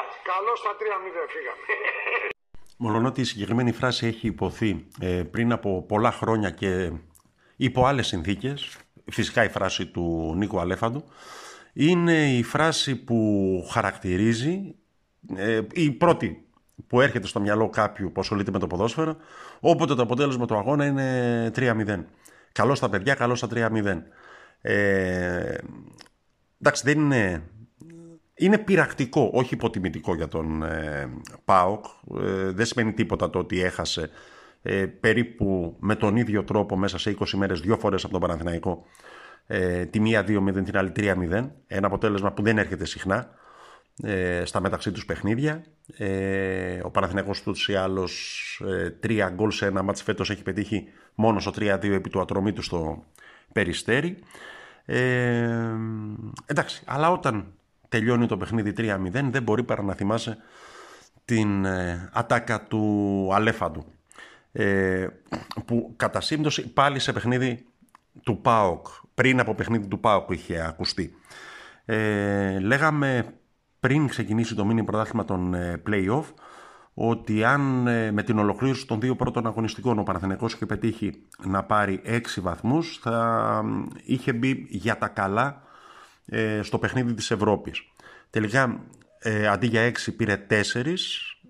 κάτσε. Καλώς στα 3-0 φύγαμε. Μολονότι ότι η συγκεκριμένη φράση έχει υποθεί ε, πριν από πολλά χρόνια και υπό άλλες συνθήκες, φυσικά η φράση του Νίκου Αλέφαντου, είναι η φράση που χαρακτηρίζει ε, η πρώτη που έρχεται στο μυαλό κάποιου που ασχολείται με το ποδόσφαιρο, όποτε το αποτέλεσμα του αγώνα είναι 3-0. Καλό στα παιδιά, καλό στα 3-0. Ε, εντάξει, δεν είναι είναι πειρακτικό, όχι υποτιμητικό για τον ε, ΠΑΟΚ. Ε, δεν σημαίνει τίποτα το ότι έχασε ε, περίπου με τον ίδιο τρόπο μέσα σε 20 μέρες δύο φορές από τον Παναθηναϊκό. Ε, τη μία 2-0, την άλλη 3-0. Ένα αποτέλεσμα που δεν έρχεται συχνά ε, στα μεταξύ τους παιχνίδια. Ε, ο Παναθηναϊκός του ή άλλως ε, τρία γκολ σε ένα μάτς φέτος έχει πετύχει μόνος στο 3-2 επί του ατρωμί του στο Περιστέρι. Ε, εντάξει, αλλά όταν τελειώνει το παιχνίδι 3-0 δεν μπορεί παρά να θυμάσαι την ε, ατάκα του Αλέφαντου. Ε, που κατά σύμπτωση πάλι σε παιχνίδι του ΠΑΟΚ πριν από παιχνίδι του ΠΑΟΚ είχε ακουστεί. Ε, λέγαμε πριν ξεκινήσει το μήνυμα πρωτάθλημα των ε, play-off ότι αν ε, με την ολοκλήρωση των δύο πρώτων αγωνιστικών ο Παναθηναϊκός είχε πετύχει να πάρει έξι βαθμούς θα είχε μπει για τα καλά ε, στο παιχνίδι της Ευρώπης. Τελικά ε, αντί για 6 πήρε 4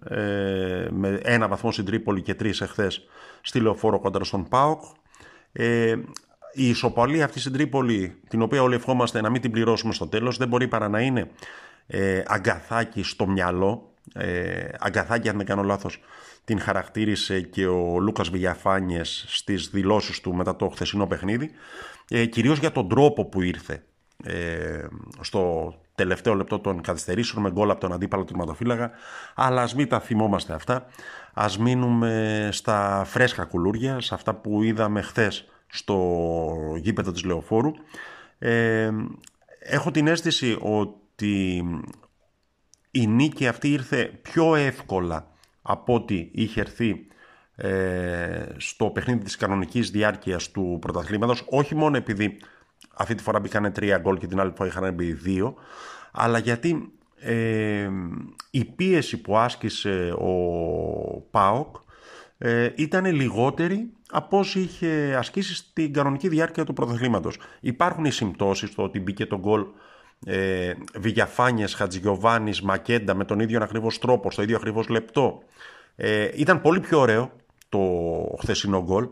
ε, με ένα βαθμό στην Τρίπολη και τρεις εχθές στη Λεωφόρο κοντά στον ΠΑΟΚ. Ε, η ισοπαλία αυτή στην Τρίπολη, την οποία όλοι ευχόμαστε να μην την πληρώσουμε στο τέλος, δεν μπορεί παρά να είναι ε, αγκαθάκι στο μυαλό. Ε, αγκαθάκι, αν δεν κάνω λάθος, την χαρακτήρισε και ο Λούκας Βηγιαφάνιες στις δηλώσεις του μετά το χθεσινό παιχνίδι. Ε, κυρίως για τον τρόπο που ήρθε ε, στο τελευταίο λεπτό των καθυστερήσεων με γκολ από τον αντίπαλο τερματοφύλακα. Αλλά ας μην τα θυμόμαστε αυτά. Α μείνουμε στα φρέσκα κουλούρια, σε αυτά που είδαμε χθες στο γήπεδο της Λεωφόρου. Ε, έχω την αίσθηση ότι η νίκη αυτή ήρθε πιο εύκολα από ό,τι είχε έρθει ε, στο παιχνίδι της κανονικής διάρκειας του πρωταθλήματος όχι μόνο επειδή αυτή τη φορά μπήκαν τρία γκολ και την άλλη φορά είχαν μπει δύο. Αλλά γιατί ε, η πίεση που άσκησε ο ΠΑΟΚ ε, ήταν λιγότερη από όσοι είχε ασκήσει στην κανονική διάρκεια του πρωταθλήματος. Υπάρχουν οι συμπτώσεις στο ότι μπήκε το γκολ ε, Βηγιαφάνιες, Χατζηγιοβάνης, Μακέντα με τον ίδιο ακριβώς τρόπο, στο ίδιο ακριβώς λεπτό. Ε, ήταν πολύ πιο ωραίο το χθεσινό γκολ.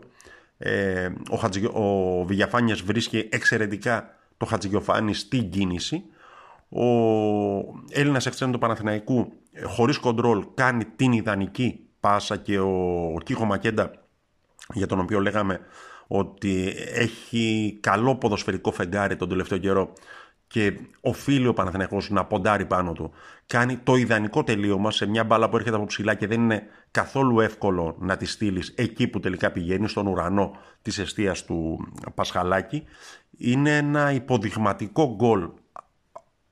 Ε, ο, Χατζη, ο Βηγιαφάνιας βρίσκει εξαιρετικά το Χατζηγιοφάνη στην κίνηση. Ο Έλληνας εξτρέμου του Παναθηναϊκού ε, χωρίς κοντρόλ κάνει την ιδανική πάσα και ο Κίχο Μακέντα για τον οποίο λέγαμε ότι έχει καλό ποδοσφαιρικό φεγγάρι τον τελευταίο καιρό και οφείλει ο Παναθηναϊκός να ποντάρει πάνω του. Κάνει το ιδανικό τελείωμα σε μια μπάλα που έρχεται από ψηλά και δεν είναι καθόλου εύκολο να τη στείλεις εκεί που τελικά πηγαίνει, στον ουρανό της αιστείας του Πασχαλάκη. Είναι ένα υποδειγματικό γκολ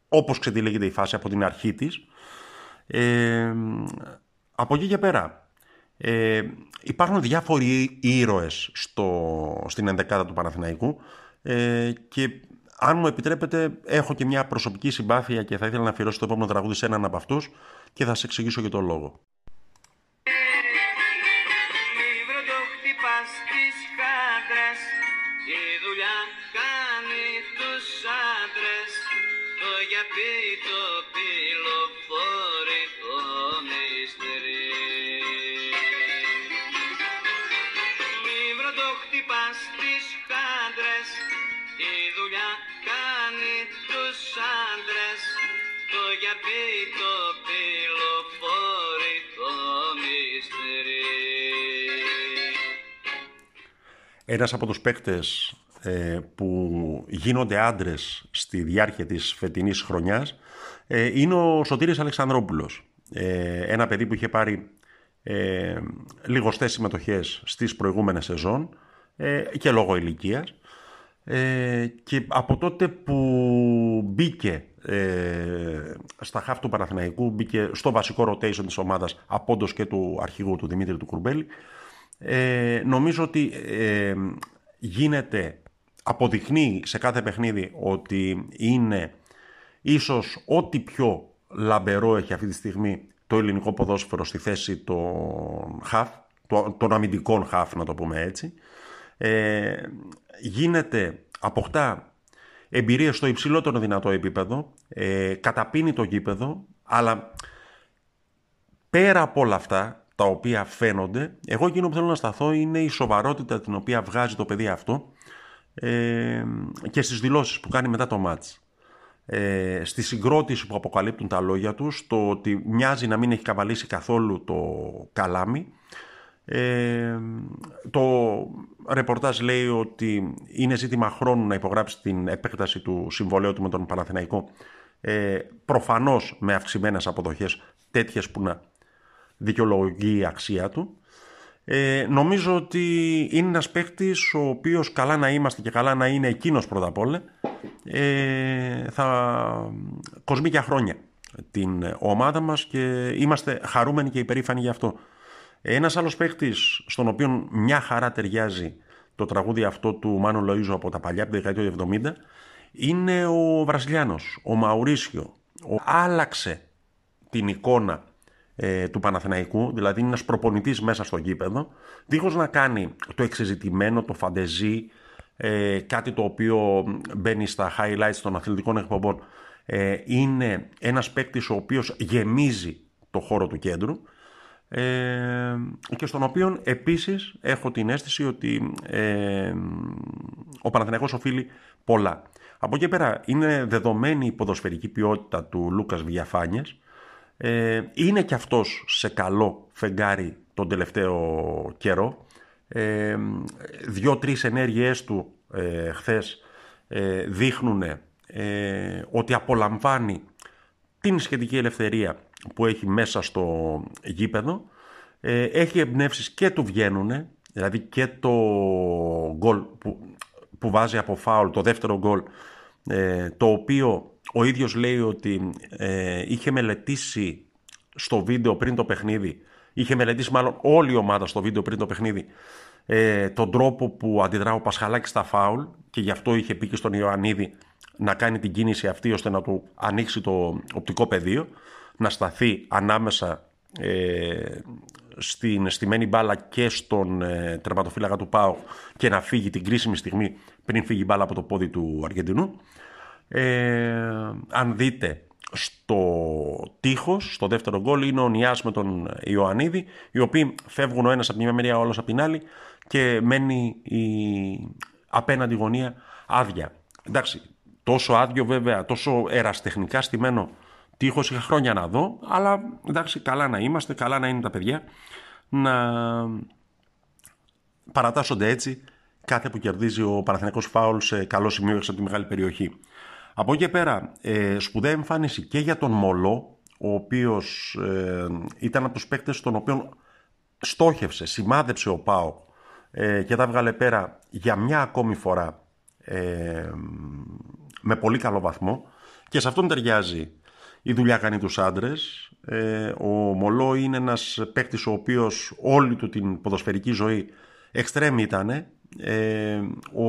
όπως ξετυλίγεται η φάση από την αρχή της. Ε, από εκεί και πέρα, ε, υπάρχουν διάφοροι ήρωες στο, στην ενδεκάδα του Παναθηναϊκού ε, και αν μου επιτρέπετε, έχω και μια προσωπική συμπάθεια και θα ήθελα να αφιερώσω το επόμενο τραγούδι σε έναν από αυτούς και θα σα εξηγήσω και τον λόγο. Ένας από τους παίκτες ε, που γίνονται άντρες στη διάρκεια της φετινής χρονιάς ε, είναι ο Σωτήρης Αλεξανδρόπουλος. Ε, ένα παιδί που είχε πάρει ε, λιγοστές συμμετοχές στις προηγούμενες σεζόν ε, και λόγω ηλικίας. Ε, και από τότε που μπήκε ε, στα χάφ του Παναθηναϊκού, μπήκε στο βασικό rotation της ομάδας απόντος και του αρχηγού του Δημήτρη του Κουρμπέλη, ε, νομίζω ότι ε, γίνεται, αποδεικνύει σε κάθε παιχνίδι ότι είναι ίσως ό,τι πιο λαμπερό έχει αυτή τη στιγμή το ελληνικό ποδόσφαιρο στη θέση των χαφ, των αμυντικών χαφ να το πούμε έτσι. Ε, γίνεται, αποκτά εμπειρία στο υψηλότερο δυνατό επίπεδο, ε, καταπίνει το γήπεδο, αλλά πέρα από όλα αυτά τα οποία φαίνονται, εγώ εκείνο που θέλω να σταθώ είναι η σοβαρότητα την οποία βγάζει το παιδί αυτό ε, και στις δηλώσεις που κάνει μετά το μάτς. Ε, στη συγκρότηση που αποκαλύπτουν τα λόγια τους, το ότι μοιάζει να μην έχει καβαλήσει καθόλου το καλάμι. Ε, το ρεπορτάζ λέει ότι είναι ζήτημα χρόνου να υπογράψει την επέκταση του συμβολέου του με τον Παναθηναϊκό ε, προφανώς με αυξημένες αποδοχές τέτοιες που να δικαιολογεί η αξία του. Ε, νομίζω ότι είναι ένας παίκτης ο οποίος καλά να είμαστε και καλά να είναι εκείνος πρώτα απ' όλα ε, θα κοσμεί για χρόνια την ομάδα μας και είμαστε χαρούμενοι και υπερήφανοι γι' αυτό. Ένας άλλος παίκτης στον οποίο μια χαρά ταιριάζει το τραγούδι αυτό του Μάνου Λοΐζου από τα παλιά, από τη δεκαετία του 70, είναι ο Βραζιλιάνος, ο Μαουρίσιο. Ο... Άλλαξε την εικόνα ε, του Παναθηναϊκού, δηλαδή είναι ένας προπονητής μέσα στο γήπεδο, δίχως να κάνει το εξεζητημένο, το φαντεζή, ε, κάτι το οποίο μπαίνει στα highlights των αθλητικών εκπομπών. Ε, είναι ένας παίκτης ο οποίος γεμίζει το χώρο του κέντρου ε, και στον οποίο επίσης έχω την αίσθηση ότι ε, ο Παναθηναϊκός οφείλει πολλά. Από εκεί πέρα είναι δεδομένη η ποδοσφαιρική ποιότητα του Λούκας Βιαφάνιας. Ε, είναι και αυτός σε καλό φεγγάρι τον τελευταίο καιρό. Ε, Δυο-τρεις ενέργειές του ε, χθες ε, δείχνουν ε, ότι απολαμβάνει την σχετική ελευθερία που έχει μέσα στο γήπεδο. Ε, έχει εμπνεύσεις και του βγαίνουν, δηλαδή και το γκολ που, που βάζει από φάουλ, το δεύτερο γκολ, ε, το οποίο ο ίδιος λέει ότι ε, είχε μελετήσει στο βίντεο πριν το παιχνίδι, είχε μελετήσει μάλλον όλη η ομάδα στο βίντεο πριν το παιχνίδι, ε, τον τρόπο που αντιδρά ο Πασχαλάκης στα φάουλ και γι' αυτό είχε πει και στον Ιωαννίδη να κάνει την κίνηση αυτή ώστε να του ανοίξει το οπτικό πεδίο, να σταθεί ανάμεσα ε, στην στημένη μπάλα και στον ε, τερματοφύλακα του ΠΑΟ και να φύγει την κρίσιμη στιγμή πριν φύγει η μπάλα από το πόδι του Αργεντινού. Ε, αν δείτε στο τείχος, στο δεύτερο γκολ, είναι ο Νιάς με τον Ιωαννίδη, οι οποίοι φεύγουν ο ένας από μια μεριά, ο άλλος από την άλλη και μένει η απέναντι γωνία άδεια. Εντάξει, τόσο άδειο βέβαια, τόσο εραστεχνικά στημένο τείχος είχα χρόνια να δω, αλλά εντάξει, καλά να είμαστε, καλά να είναι τα παιδιά, να παρατάσσονται έτσι κάθε που κερδίζει ο Παναθηναϊκός Φάουλ σε καλό σημείο έξω από τη μεγάλη περιοχή. Από εκεί και πέρα, ε, σπουδαία εμφάνιση και για τον Μολό, ο οποίος ε, ήταν από τους παίκτες τον οποίο στόχευσε, σημάδεψε ο Πάο ε, και τα βγάλε πέρα για μια ακόμη φορά ε, με πολύ καλό βαθμό και σε αυτόν ταιριάζει η δουλειά κάνει τους άντρες. Ε, ο Μολό είναι ένας παίκτης ο οποίος όλη του την ποδοσφαιρική ζωή εξτρέμ ήταν. Ε, ο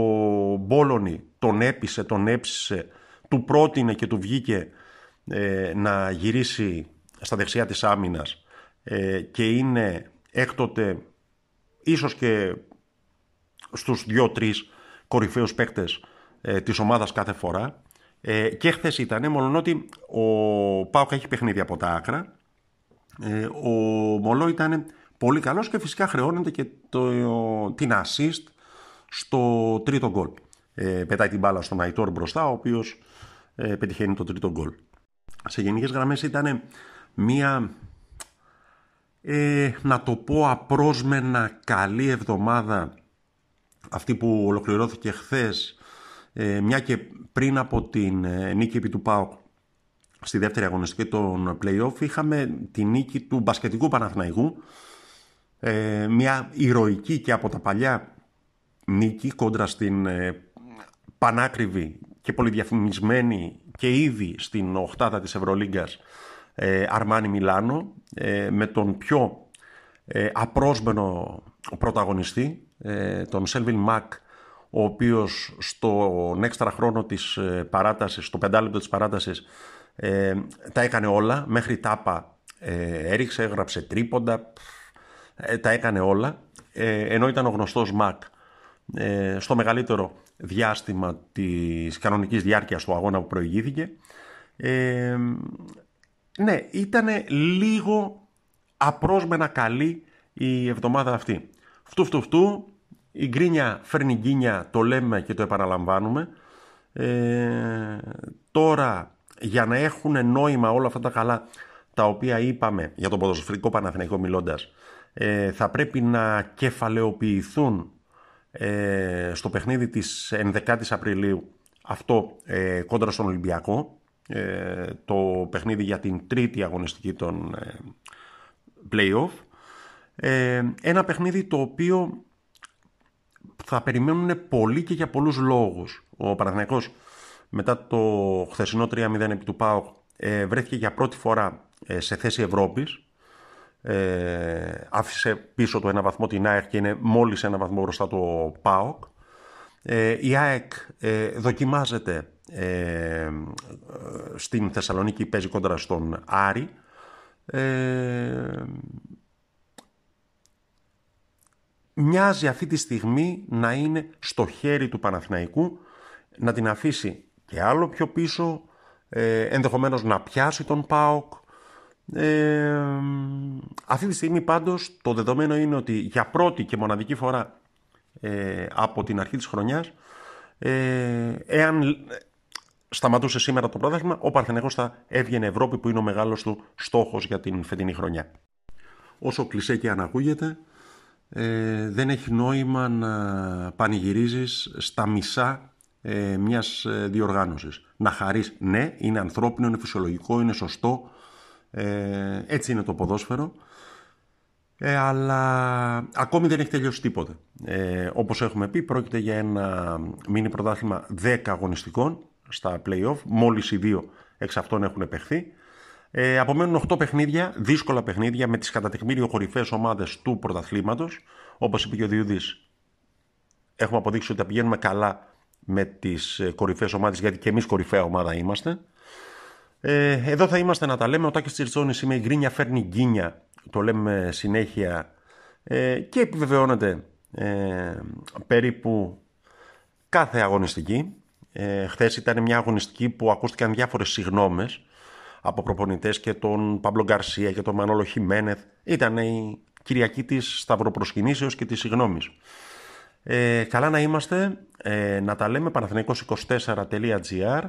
Μπόλωνη τον έπεισε, τον έψησε, του πρότεινε και του βγήκε ε, να γυρίσει στα δεξιά της άμυνας ε, και είναι έκτοτε ίσως και στους δύο-τρεις κορυφαίους παίκτες ε, της ομάδας κάθε φορά. Ε, και χθες ήταν, μόνο ότι ο Πάοκ έχει παιχνίδι από τα άκρα. Ε, ο Μολό ήταν πολύ καλός και φυσικά χρεώνεται και το, την assist στο τρίτο γκολ. Ε, πετάει την μπάλα στον Αϊτόρ μπροστά, ο οποίος ε, πετυχαίνει το τρίτο γκολ. Σε γενικές γραμμές ήταν μία, ε, να το πω απρόσμενα καλή εβδομάδα αυτή που ολοκληρώθηκε χθες ε, μια και πριν από την ε, νίκη επί του ΠΑΟΚ στη δεύτερη αγωνιστική των play-off είχαμε τη νίκη του μπασκετικού Παναθηναϊκού. Ε, μια ηρωική και από τα παλιά νίκη κόντρα στην πανάκριβη και πολυδιαφημισμένη και ήδη στην οχτάδα της Ευρωλίγκας Αρμάνι Μιλάνο με τον πιο απρόσμενο πρωταγωνιστή τον Σέλβιν Μακ ο οποίος στον έξτρα χρόνο της ε, παράτασης, στο πεντάλεπτο της παράτασης Ε, τα έκανε όλα, μέχρι τάπα ε, έριξε, έγραψε τρίποντα, ε, τα έκανε όλα, ε, ενώ ήταν ο γνωστός Μακ στο μεγαλύτερο διάστημα της κανονικής διάρκειας του αγώνα που προηγήθηκε. ναι, ήταν λίγο απρόσμενα καλή η εβδομάδα αυτή. Φτού φτού φτού, η γκρίνια φέρνει γκίνια, το λέμε και το επαναλαμβάνουμε. τώρα για να έχουν νόημα όλα αυτά τα καλά τα οποία είπαμε για τον ποδοσφαιρικό Παναθηναϊκό μιλώντας ε, θα πρέπει να κεφαλαιοποιηθούν ε, στο παιχνίδι της 11ης Απριλίου. Αυτό ε, κόντρα στον Ολυμπιακό. Ε, το παιχνίδι για την τρίτη αγωνιστική των ε, play-off. Ένα παιχνίδι το οποίο θα περιμένουν πολύ και για πολλούς λόγους ο Παναθηναϊκός μετά το χθεσινό 3-0 επί του ΠΑΟΚ βρέθηκε για πρώτη φορά ε, σε θέση Ευρώπης. Ε, άφησε πίσω του ένα βαθμό την ΑΕΚ και είναι μόλις ένα βαθμό μπροστά το ΠΑΟΚ. Ε, η ΑΕΚ ε, δοκιμάζεται ε, στην Θεσσαλονίκη, παίζει κόντρα στον Άρη. Μοιάζει αυτή τη στιγμή να είναι στο χέρι του Παναθηναϊκού να την αφήσει και άλλο πιο πίσω, ε, ενδεχομένως να πιάσει τον ΠΑΟΚ ε, αυτή τη στιγμή πάντως το δεδομένο είναι ότι για πρώτη και μοναδική φορά ε, από την αρχή της χρονιάς ε, εάν σταματούσε σήμερα το πρότασμα ο Παρθενέγος θα έβγαινε Ευρώπη που είναι ο μεγάλος του στόχος για την φετινή χρονιά. Όσο κλεισέ και αν ακούγεται ε, δεν έχει νόημα να πανηγυρίζεις στα μισά ε, μιας ε, διοργάνωσης. Να χαρείς, ναι, είναι ανθρώπινο, είναι φυσιολογικό, είναι σωστό, ε, έτσι είναι το ποδόσφαιρο. Ε, αλλά ακόμη δεν έχει τελειώσει τίποτε. Ε, όπως έχουμε πει, πρόκειται για ένα μίνι πρωτάθλημα 10 αγωνιστικών στα play-off. Μόλις οι δύο εξ αυτών έχουν επεχθεί. Ε, απομένουν 8 παιχνίδια, δύσκολα παιχνίδια με τις κατά τεκμήριο κορυφαίες ομάδες του πρωταθλήματος. Όπως είπε και ο Διούδης, έχουμε αποδείξει ότι τα πηγαίνουμε καλά με τις κορυφαίες ομάδες, γιατί και εμείς κορυφαία ομάδα είμαστε. Ε, εδώ θα είμαστε να τα λέμε. Ο Τάκης Τσιρτσόνης είμαι η γκρίνια φέρνει γκίνια. Το λέμε συνέχεια ε, και επιβεβαιώνεται ε, περίπου κάθε αγωνιστική. Ε, χθες ήταν μια αγωνιστική που ακούστηκαν διάφορες συγνώμες από προπονητές και τον Παμπλο Γκαρσία και τον Μανώλο Χιμένεθ. Ήταν η Κυριακή της Σταυροπροσκυνήσεως και της συγνώμης. Ε, καλά να είμαστε, ε, να τα λέμε παναθηναϊκός24.gr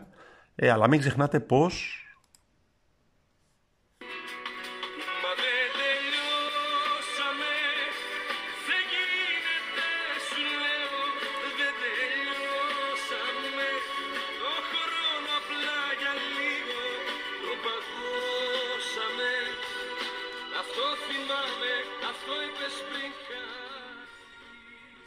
ε, αλλά μην ξεχνάτε πως